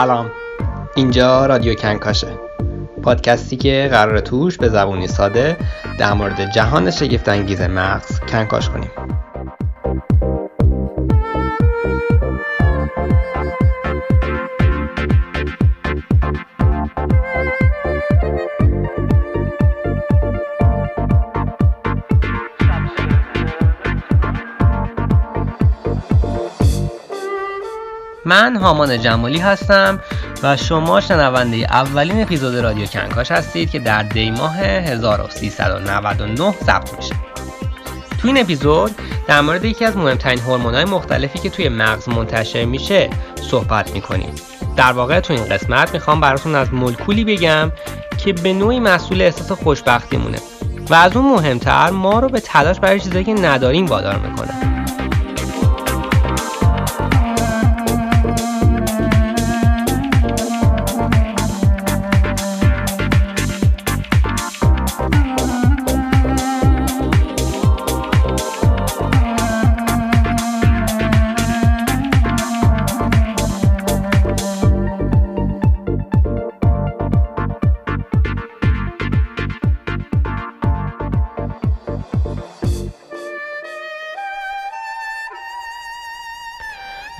سلام. اینجا رادیو کنکاشه. پادکستی که قرار توش به زبونی ساده در مورد جهان شگفتانگیز مغز کنکاش کنیم. من هامان جمالی هستم و شما شنونده اولین اپیزود رادیو کنکاش هستید که در دی ماه 1399 ضبط میشه. تو این اپیزود در مورد یکی از مهمترین هورمون‌های مختلفی که توی مغز منتشر میشه صحبت می‌کنیم. در واقع تو این قسمت می‌خوام براتون از مولکولی بگم که به نوعی مسئول احساس خوشبختی مونه و از اون مهمتر ما رو به تلاش برای چیزایی که نداریم وادار می‌کنه.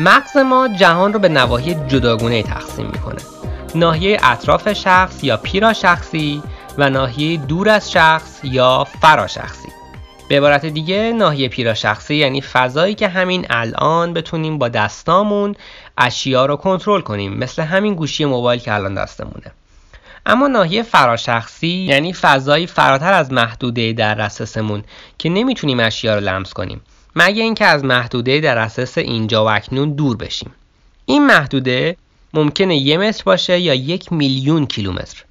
مغز ما جهان رو به نواحی جداگونه تقسیم می‌کنه. ناحیه اطراف شخص یا پیرا شخصی و ناحیه دور از شخص یا فرا شخصی. به عبارت دیگه ناحیه پیرا شخصی یعنی فضایی که همین الان بتونیم با دستامون اشیا رو کنترل کنیم مثل همین گوشی موبایل که الان دستمونه. اما ناحیه فراشخصی یعنی فضایی فراتر از محدوده در دسترسمون که نمی‌تونیم اشیا رو لمس کنیم. مگه اینکه از محدوده در اساس اینجا و اکنون دور بشیم. این محدوده ممکنه یه متر باشه یا یک میلیون کیلومتر.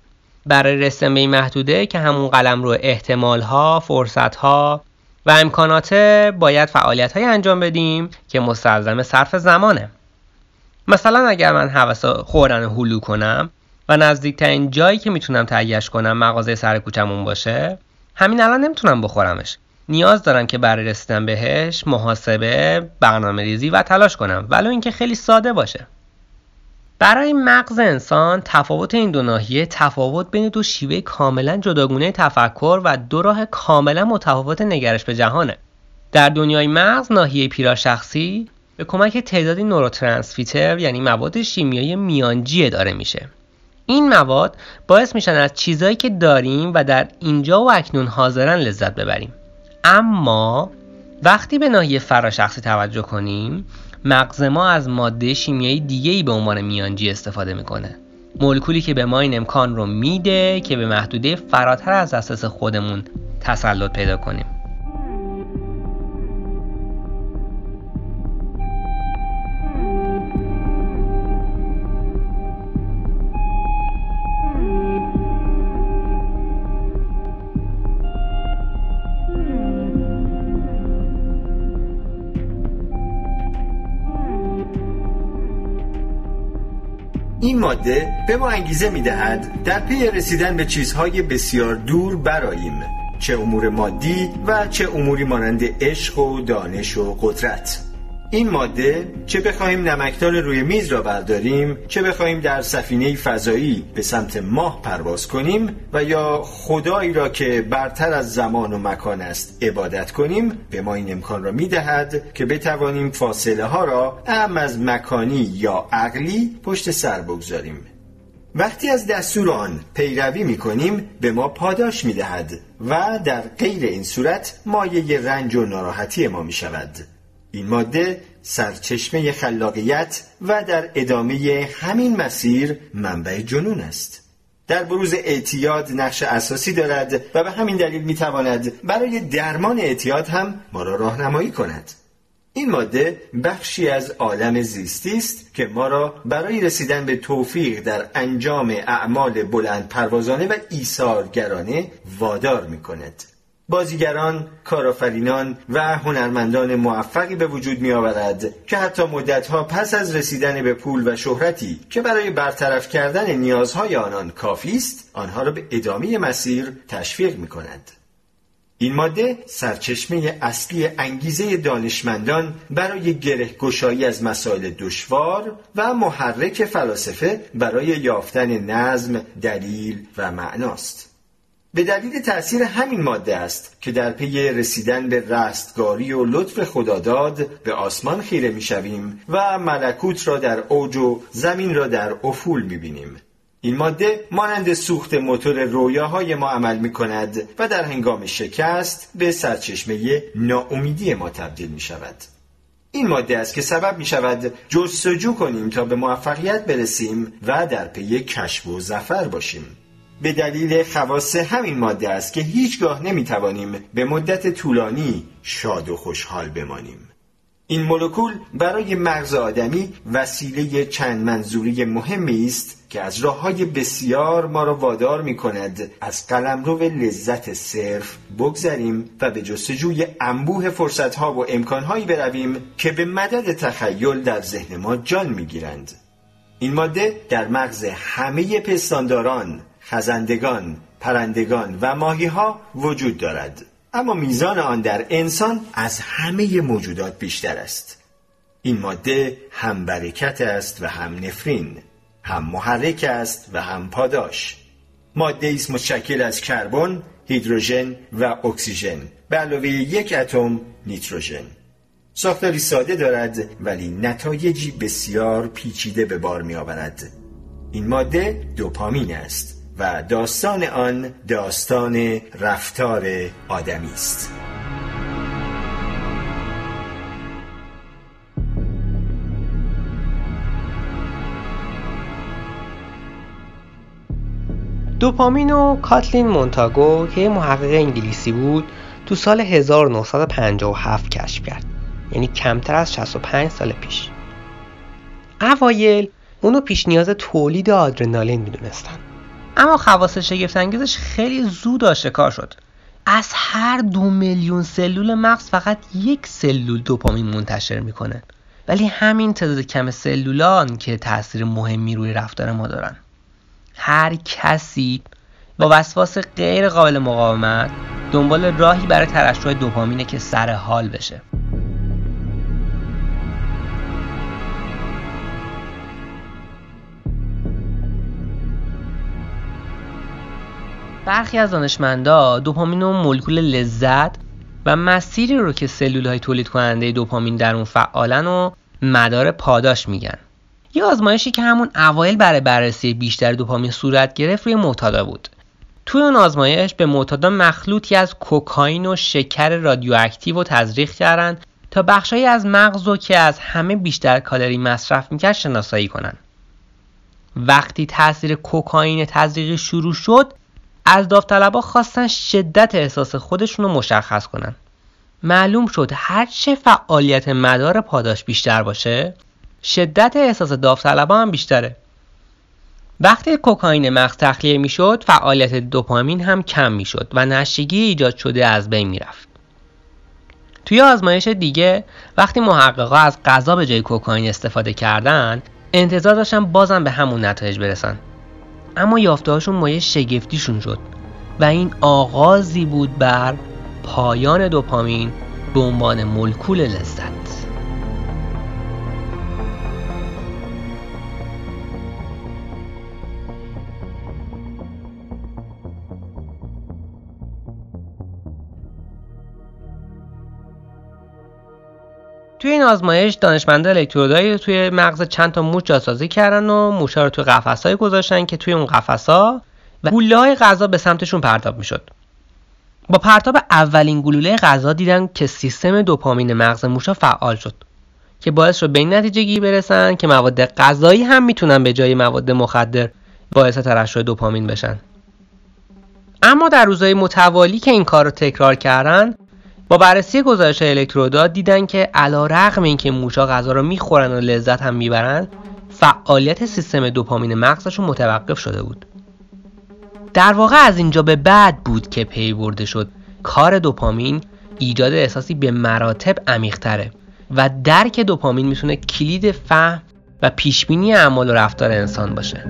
برای رسیدن به این محدوده که همون قلم رو احتمال ها فرصت ها و امکانات باید فعالیت های انجام بدیم که مستلزم صرف زمانه. مثلا اگر من حوث خوردن هلو کنم و نزدیکترین جایی که می‌تونم تهیهش کنم مغازه سر کوچمون باشه همین الان نمی‌تونم بخورمش. نیاز دارم که برای رسیدن بهش محاسبه برنامه ریزی و تلاش کنم ولو اینکه خیلی ساده باشه. برای مغز انسان تفاوت این دو ناحیه تفاوت بین دو شیوه کاملا جداگونه تفکر و دو راه کاملا متفاوت نگرش به جهانه. در دنیای مغز ناحیه پیرا شخصی به کمک تعدادی نوروترانسفیتر یعنی مواد شیمیایی میانجی داره میشه. این مواد باعث میشن از چیزایی که داریم و در اینجا و اکنون حاضرن لذت ببریم. اما وقتی به ناحیه فراشخصی توجه کنیم مغز ما از ماده شیمیایی دیگه ای به عنوان میانجی استفاده می‌کنه. مولکولی که به ما این امکان رو میده که به محدوده فراتر از اساس خودمون تسلط پیدا کنیم. این ماده به ما انگیزه می دهد در پی رسیدن به چیزهای بسیار دور براییم چه امور مادی و چه اموری مانند عشق و دانش و قدرت. این ماده چه بخواهیم نمکدان روی میز را برداریم چه بخواهیم در سفینه فضایی به سمت ماه پرواز کنیم و یا خدایی را که برتر از زمان و مکان است عبادت کنیم به ما این امکان را می‌دهد که بتوانیم فاصله ها را ام از مکانی یا عقلی پشت سر بگذاریم. وقتی از دستور آن پیروی می کنیم به ما پاداش می دهد و در غیر این صورت مایه رنج و ناراحتی ما می شود این ماده سرچشمه خلاقیت و در ادامه همین مسیر منبع جنون است در بروز اعتیاد نقش اساسی دارد و به همین دلیل می‌تواند برای درمان اعتیاد هم ما را راهنمایی کند این ماده بخشی از عالم زیستی است که ما را برای رسیدن به توفیق در انجام اعمال بلند پروازانه و ایثارگرانه وادار می کند. بازیگران، کارآفرینان و هنرمندان موفقی به وجود می آورد که حتی مدتها پس از رسیدن به پول و شهرتی که برای برطرف کردن نیازهای آنان کافی است آنها را به ادامه مسیر تشویق می کند. این ماده سرچشمه اصلی انگیزه دانشمندان برای گره گشایی از مسائل دشوار و محرک فلاسفه برای یافتن نظم، دلیل و معناست. به دلیل تأثیر همین ماده است که در پی رسیدن به رستگاری و لطف خداداد به آسمان خیره می‌شویم و ملکوت را در اوج و زمین را در افول می‌بینیم. این ماده مانند سوخت موتور رویاهای ما عمل می کند و در هنگام شکست به سرچشمه ناامیدی ما تبدیل می شود. این ماده است که سبب می شود جستجو کنیم تا به موفقیت برسیم و در پی کشف و زفر باشیم. به دلیل خواص همین ماده است که هیچگاه نمی توانیم به مدت طولانی شاد و خوشحال بمانیم. این مولکول برای مغز آدمی وسیله چند منظوری مهمی است که از راه های بسیار ما را وادار می کند از قلمرو لذت صرف بگذریم و به جستجوی انبوه فرصت ها و امکان هایی برویم که به مدد تخیل در ذهن ما جان می گیرند. این ماده در مغز همه پستانداران، خزندگان، پرندگان و ماهی ها وجود دارد. اما میزان آن در انسان از همه موجودات بیشتر است. این ماده هم برکت است و هم نفرین هم محرک است و هم پاداش. ماده است متشکل از کربن، هیدروژن و اکسیژن. به علاوه یک اتم نیتروژن. ساختاری ساده دارد ولی نتایجی بسیار پیچیده به بار می آورد. این ماده دوپامین است. و داستان آن داستان رفتار آدمی است. دوپامین و کاتلین مونتاگو که محقق انگلیسی بود تو سال 1957 کشف کرد. یعنی کمتر از 65 سال پیش. اوایل اونو پیش نیاز تولید آدرنالین می‌دونستن. اما خواص شگفتانگیزش خیلی زود آشکار شد. از هر دو میلیون سلول مغز فقط یک سلول دوپامین منتشر می‌کنه. ولی همین تعداد کم سلولان که تاثیر مهمی روی رفتار ما دارن. هر کسی با وسواس غیر قابل مقاومت دنبال راهی برای ترشح دوپامینه که سر حال بشه. برخی از دانشمندا دوپامین و مولکول لذت و مسیری رو که سلول های تولید کننده دوپامین در اون فعالن و مدار پاداش میگن. یه آزمایشی که همون اوایل برای بررسی بیشتر دوپامین صورت گرفت روی معتادا بود. توی اون آزمایش به معتادا مخلوطی از کوکائین و شکر رادیواکتیو و تزریق کردن تا بخشهایی از مغز رو که از همه بیشتر کالری مصرف می‌کرد شناسایی کنن. وقتی تاثیر کوکائین تزریقی شروع شد از داوطلبا خواستن شدت احساس خودشون رو مشخص کنن. معلوم شد هر چه فعالیت مدار پاداش بیشتر باشه شدت احساس داوطلبا هم بیشتره. وقتی کوکائین مغز تخلیه می‌شد فعالیت دوپامین هم کم می‌شد و نشگی ایجاد شده از بین می‌رفت. توی آزمایش دیگه وقتی محققا از غذا به جای کوکائین استفاده کردن انتظار داشتن بازم به همون نتایج برسن. اما یافتهاشون مایه شگفتیشون شد و این آغازی بود بر پایان دوپامین به عنوان ملکول لذت. توی این آزمایش دانشمندا الکترودایی توی مغز چند تا موش جاسازی کردن و موشا رو توی قفس‌های گذاشتن که توی اون قفس‌ها و های غذا به سمتشون پرتاب می‌شد. با پرتاب اولین گلوله غذا دیدن که سیستم دوپامین مغز موشا فعال شد که باعث شد به این نتیجه گیر برسن که مواد غذایی هم می‌تونن به جای مواد مخدر باعث ترشح دوپامین بشن. اما در روزهای متوالی که این کار رو تکرار کردن با بررسی گزارش الکترودات دیدن که علا رقم این که موشا غذا رو می‌خورن و لذت هم می‌برن فعالیت سیستم دوپامین مغزشون متوقف شده بود. در واقع از اینجا به بعد بود که پی برده شد. کار دوپامین ایجاد احساسی به مراتب عمیقتره و درک دوپامین می‌تونه کلید فهم و پیشبینی اعمال و رفتار انسان باشه.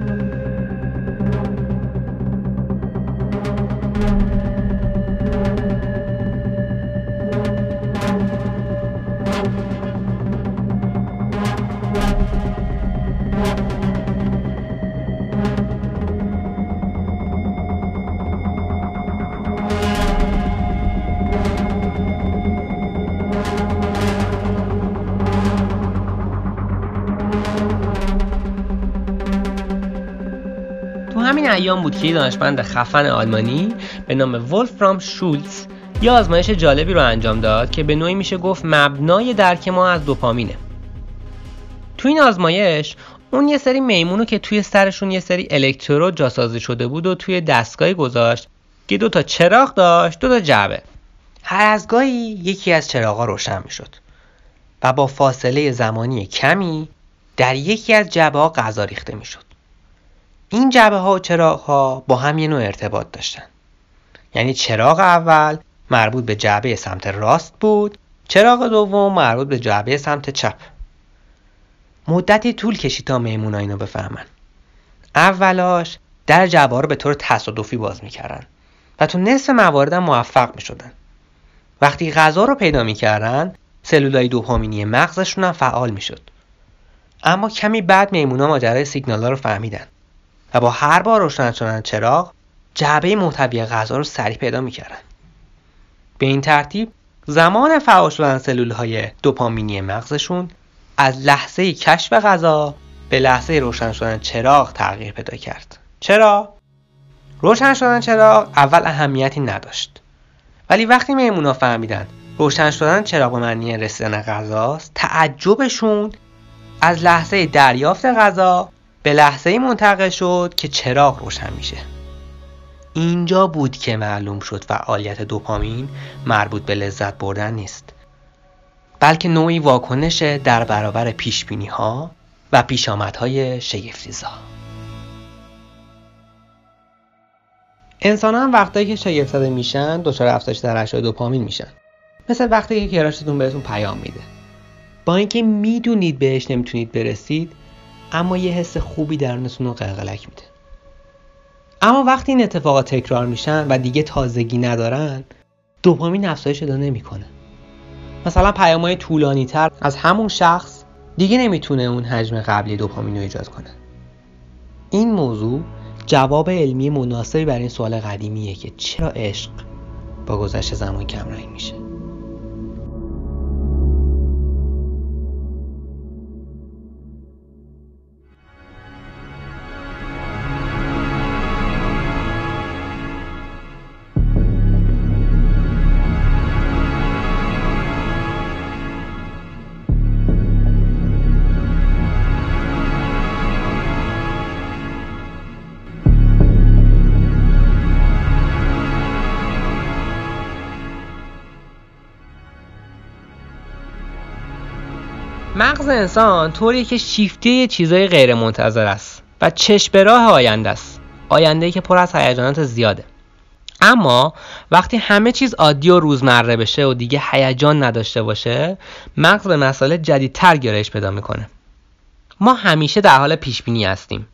ایام بود که دانشمند خفن آلمانی به نام ولفرام شولز یه آزمایش جالبی رو انجام داد که به نوعی میشه گفت مبنای درک ما از دوپامینه. تو این آزمایش اون یه سری میمونو که توی سرشون یه سری الکترود جاسازی شده بود و توی دستگاهی گذاشت که دو تا چراغ داشت دو تا جعبه. هر از گاهی یکی از چراغا روشن می‌شد و با فاصله زمانی کمی در یکی از جعبه ها غذا ریخته می‌شد. این جعبه ها و چراغ ها با هم یه نوع ارتباط داشتن. یعنی چراغ اول مربوط به جعبه سمت راست بود چراغ دوم مربوط به جعبه سمت چپ. مدتی طول کشید تا میمونا اینو بفهمن. اولاش در جعبه رو به طور تصادفی باز می‌کردن و تو نصف موارد موفق می‌شدن. وقتی غذا رو پیدا می‌کردن سلولای دوپامینی مغزشون هم فعال می‌شد. اما کمی بعد میمونا ماجرای سیگنالا رو فهمیدن. و با هر بار روشن شدن چراغ جعبه محتوی غذا رو سریع پیدا می‌کردن. به این ترتیب زمان فعال شدن سلول های دوپامینی مغزشون از لحظه کشف غذا به لحظه روشن شدن چراغ تغییر پیدا کرد. چرا؟ روشن شدن چراغ اول اهمیتی نداشت. ولی وقتی میمونا فهمیدن روشن شدن چراغ به معنی رسیدن غذاست تعجبشون از لحظه دریافت غذا به لحظه منتقل شد که چراغ روشن میشه. اینجا بود که معلوم شد فعالیت دوپامین مربوط به لذت بردن نیست بلکه نوعی واکنش در برابر پیشبینی ها و پیشامدهای شگفتیزا انسان هم وقتایی که شگفت میشن دچار افزایش در دوپامین میشن. مثل وقتی که کراشتون بهتون پیام میده. با اینکه می‌دونید بهش نمی‌تونید برسید اما یه حس خوبی درونتون رو قلقلک میده. اما وقتی این اتفاقات تکرار میشن و دیگه تازگی ندارن دوپامین افزایش پیدا نمی‌کنه. مثلا پیام های طولانی تر از همون شخص دیگه نمی‌تونه اون حجم قبلی دوپامین رو ایجاد کنه. این موضوع جواب علمی مناسبی برای این سوال قدیمیه که چرا عشق با گذشت زمان کمرنگ میشه؟ انسان طوریه که شیفته چیزای غیر منتظر است و چشم به راه آینده است. آینده که پر از هیجانات زیاده. اما وقتی همه چیز عادی و روزمره بشه و دیگه هیجان نداشته باشه مغز به مسائل جدیدتر گرایش پیدا می‌کنه. ما همیشه در حال پیشبینی هستیم.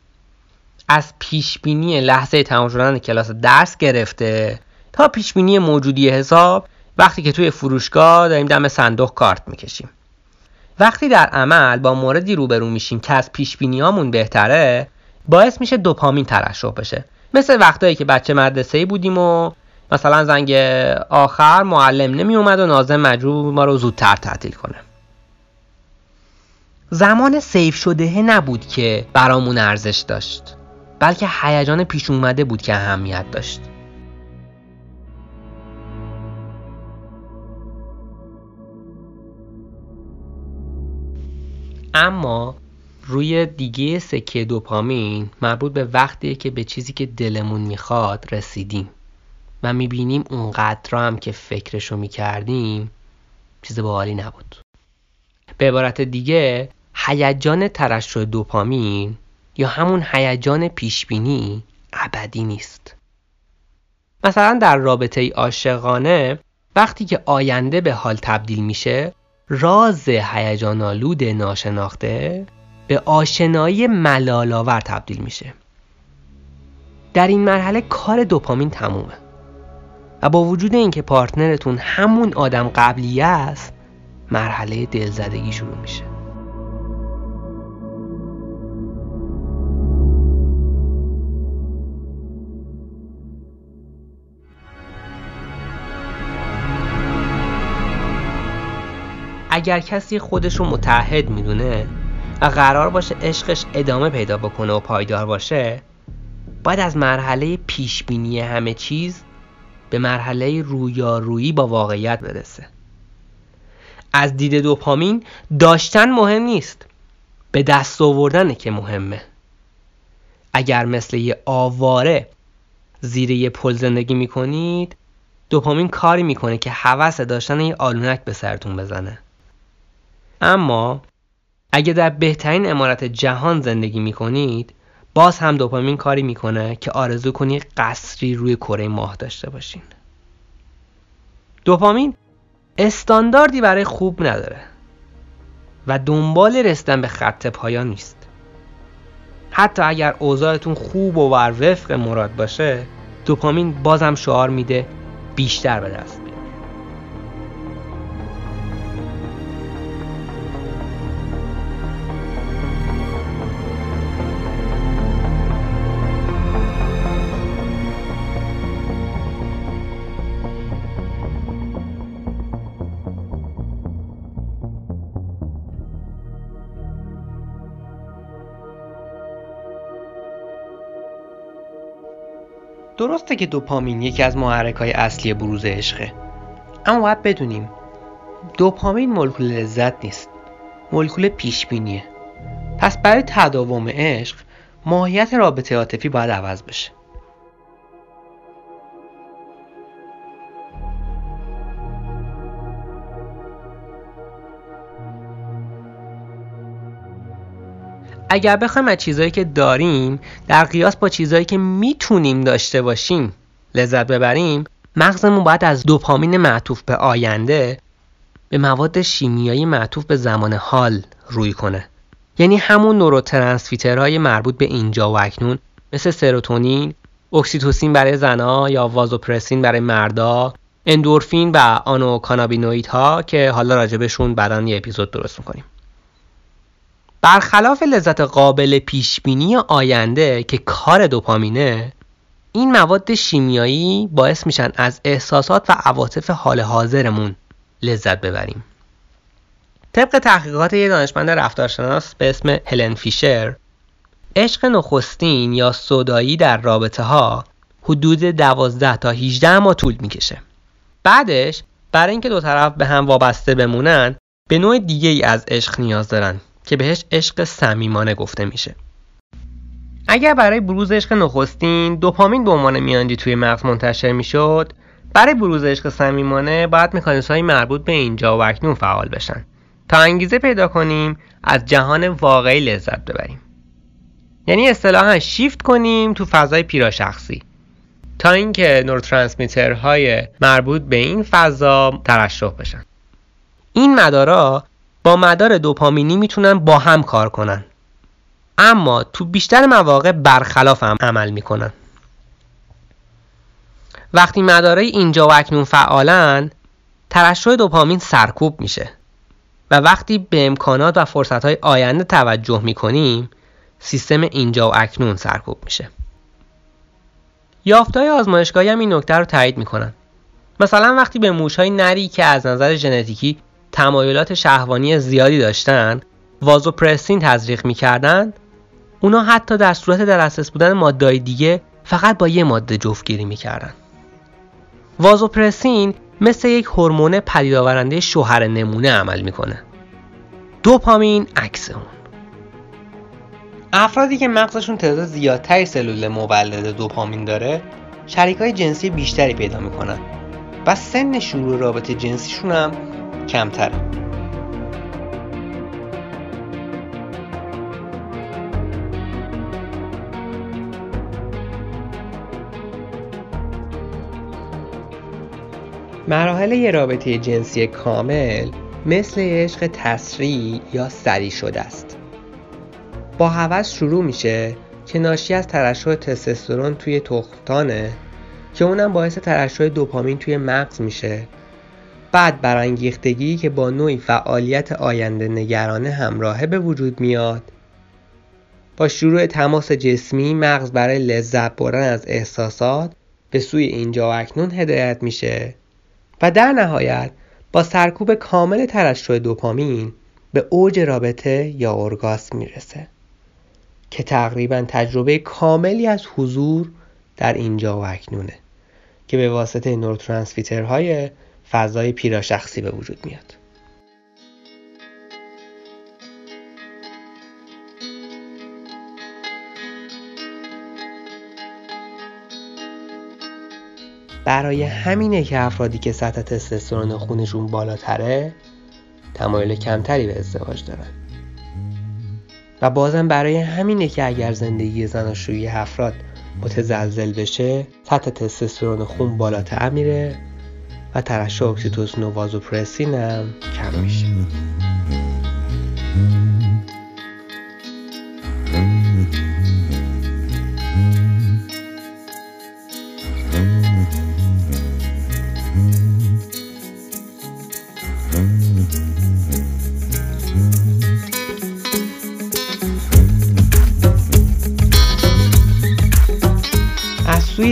از پیشبینی لحظه تمام شدن کلاس درس گرفته تا پیشبینی موجودی حساب وقتی که توی فروشگاه داریم دم صندوق کارت می‌کشیم. وقتی در عمل با موردی روبرو میشیم که از پیش بینیامون بهتره باعث میشه دوپامین ترشح بشه. مثل وقتایی که بچه مدرسه بودیم و مثلا زنگ آخر معلم نمی اومد و نازم مجبور ما رو زودتر تعطیل کنه. زمان سیف شده نبود که برامون ارزش داشت بلکه هیجان پیش اومده بود که اهمیت داشت. اما روی دیگه سکه دوپامین مربوط به وقتیه که به چیزی که دلمون می‌خواد رسیدیم و می‌بینیم اونقدر هم که فکرشو می‌کردیم چیز باحالی نبود. به عبارت دیگه هیجان ترشح دوپامین یا همون هیجان پیشبینی ابدی نیست. مثلا در رابطه عاشقانه وقتی که آینده به حال تبدیل میشه راز هیجان آلود ناشناخته به آشنایی ملالاور تبدیل میشه. در این مرحله کار دوپامین تمومه. و با وجود اینکه پارتنرتون همون آدم قبلی است مرحله دلزدگی شروع میشه. اگر کسی خودش رو متحد می‌دونه و قرار باشه عشقش ادامه پیدا بکنه و پایدار باشه باید از مرحله پیشبینی همه چیز به مرحله رویارویی با واقعیت برسه. از دید دوپامین داشتن مهم نیست به دست آوردنه که مهمه. اگر مثل یه آواره زیر یه پل زندگی می‌کنید دوپامین کاری می‌کنه که حوث داشتن یه آلونک به سرتون بزنه. اما اگه در بهترین امارت جهان زندگی می‌کنید باز هم دوپامین کاری می‌کنه که آرزو کنی قصری روی کره ماه داشته باشین. دوپامین استانداردی برای خوب نداره و دنبال رسیدن به خط پایان نیست. حتی اگر اوضاعتون خوب و ور وفق مراد باشه دوپامین بازم شعار میده بیشتر به دست. درسته که دوپامین یکی از محرک های اصلی بروز عشقه. اما باید بدونیم دوپامین مولکول لذت نیست. مولکول پیشبینیه. پس برای تداوم عشق ماهیت رابطه عاطفی باید عوض بشه. اگر بخوایم از چیزهایی که داریم در قیاس با چیزهایی که می‌تونیم داشته باشیم لذت ببریم مغزمون باید از دوپامین معطوف به آینده به مواد شیمیایی معطوف به زمان حال روی کنه یعنی همون نوروترانسفیترهای مربوط به اینجا و اکنون مثل سروتونین، اکسیتوسین برای زنها یا وازوپرسین برای مردا، اندورفین و آنوکانابینوئیدها که حالا راجبشون بعدا یه اپیزود درست می‌کنیم. برخلاف لذت قابل پیشبینی آینده که کار دوپامینه این مواد شیمیایی باعث میشن از احساسات و عواطف حال حاضرمون لذت ببریم. طبق تحقیقات یک دانشمند رفتارشناس به اسم هلن فیشر عشق نخستین یا صدایی در رابطه ها حدود 12 تا 18 ماه طول می‌کشه. بعدش برای اینکه دو طرف به هم وابسته بمونن به نوع دیگه ای از عشق نیاز دارن. که بهش عشق صمیمانه گفته میشه. اگر برای بروز عشق نخستین دوپامین به عنوان میانجی توی مغز منتشر می‌شد برای بروز عشق صمیمانه باید مکانیزم های مربوط به اینجا و اکنون فعال بشن. تا انگیزه پیدا کنیم از جهان واقعی لذت ببریم. یعنی اصطلاحا شیفت کنیم تو فضای پیراشخصی. تا اینکه نورترانسمیترهای مربوط به این فضا ترشح بشن. این مدارا با مدار دوپامینی می‌تونن با هم کار کنن. اما تو بیشتر مواقع برخلاف هم عمل می‌کنن. وقتی مدارای اینجا و اکنون فعالن ترشح دوپامین سرکوب میشه. و وقتی به امکانات و فرصتهای آینده توجه می‌کنیم سیستم اینجا و اکنون سرکوب میشه. یافتهای آزمایشگاهی هم این نکته رو تایید می‌کنن. مثلا وقتی به موشهای نری که از نظر ژنتیکی تمایلات شهوانی زیادی داشتن وازوپرسین تزریق می‌کردن اونا حتی در صورت در اساس بودن مادهای دیگه فقط با یه ماده جفتگیری می‌کردن. وازوپرسین مثل یک هورمون پدید شوهر نمونه عمل می‌کنه. دوپامین عکس اون. افرادی که مغزشون تعداد زیادتری سلول مولد دوپامین داره شریک های جنسی بیشتری پیدا می‌کنن و سن شروع رابطه جنسیشون هم کمتره مراحل یه رابطه جنسی کامل مثل عشق تسریع یا سری شده است. با هوس شروع میشه که ناشی از ترشح تستوسترون توی تختانه که اونم باعث ترشح دوپامین توی مغز میشه. بعد برانگیختگی که با نوعی فعالیت آینده نگرانه همراهه به وجود میاد. با شروع تماس جسمی مغز برای لذت بردن از احساسات به سوی اینجا و اکنون هدایت میشه و در نهایت با سرکوب کامل ترشح دوپامین به اوج رابطه یا ارگاسم می‌رسه که تقریبا تجربه کاملی از حضور در اینجا و اکنونه که به واسطه نورترانسفیترهای فضای پیراشخصی به وجود میاد. برای همینه که افرادی که سطح تستوسترون خونشون بالاتره تمایل کمتری به ازدواج دارن. و بازم برای همینه که اگر زندگی زناشویی افراد متزلزل بشه سطح تستوسترون خون بالاتر میره و ترشح اکسیتوسین و وازوپرسین هم کم میشه.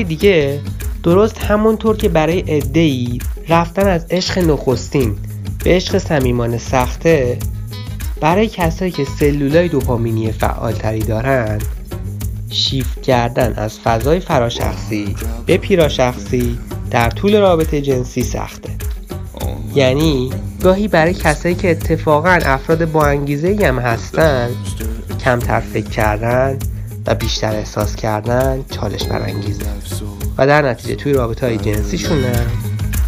دیگه درست همونطور که برای ای رفتن از عشق نخستین به عشق صمیمانه سخته برای کسایی که سلولای دوپامینی فعالتری دارن شیفت کردن از فضای فراشخصی به پیراشخصی در طول رابطه جنسی سخته. یعنی گاهی برای کسایی که اتفاقا افراد با انگیزه هم هستن کمتر فکر کردن و بیشتر احساس کردن چالش برانگیزه. و در نتیجه توی رابطه های جنسیشون هم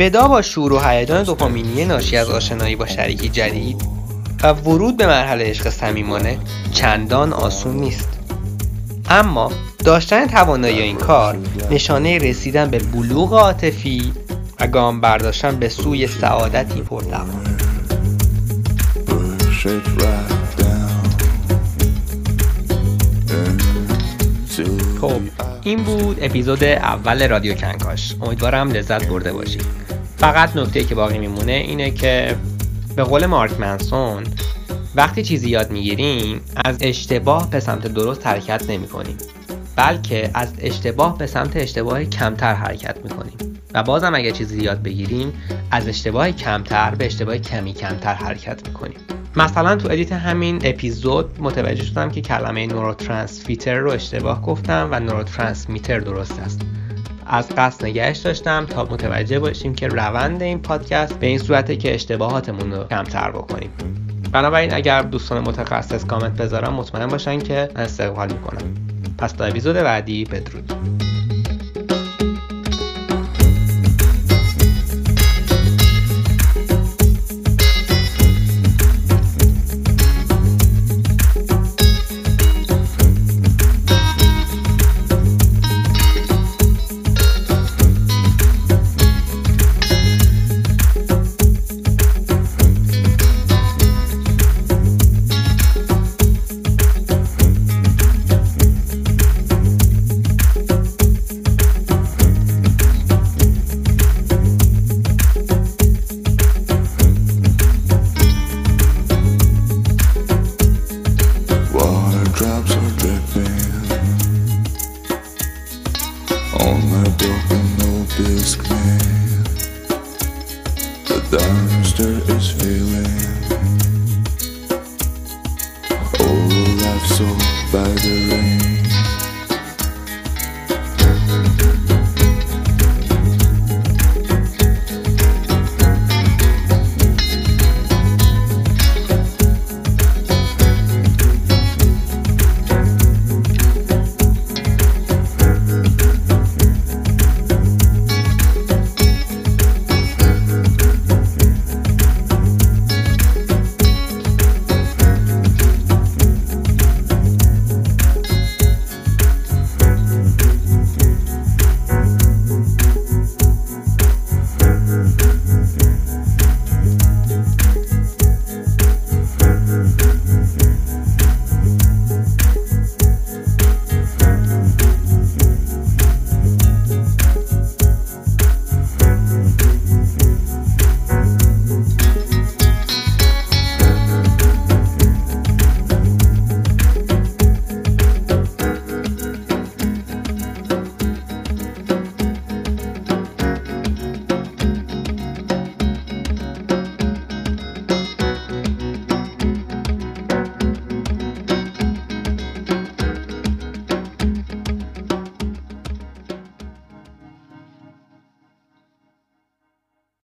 ودا با شور و هیجان دوپامینی ناشی از آشنایی با شریکی جدید و ورود به مرحله عشق صمیمانه چندان آسون نیست. اما داشتن توانایی این کار نشانه رسیدن به بلوغ عاطفی و گام برداشتن به سوی سعادتی پردوام. خب این بود اپیزود اول رادیو کنکاش. امیدوارم لذت برده باشید. فقط نکته که باقی میمونه اینه که به قول مارک منسون وقتی چیزی یاد می‌گیریم از اشتباه به سمت درست حرکت نمی کنیم بلکه از اشتباه به سمت اشتباه کمتر حرکت می‌کنیم. و بازم اگر چیزی یاد بگیریم از اشتباه کمتر به اشتباه کمی کمتر حرکت می‌کنیم. مثلا تو ادیت همین اپیزود متوجه شدم که کلمه نوروترانسفیتر رو اشتباه گفتم و نوروترانسمیتر درست است. از قصد نگهش داشتم تا متوجه باشیم که روند این پادکست به این صورته که اشتباهاتمون رو کمتر بکنیم. بنابراین اگر دوستان متخصص کامنت بذارم مطمئن باشن که استقبال می‌کنم. پس تا اپیزود بعدی بدرود.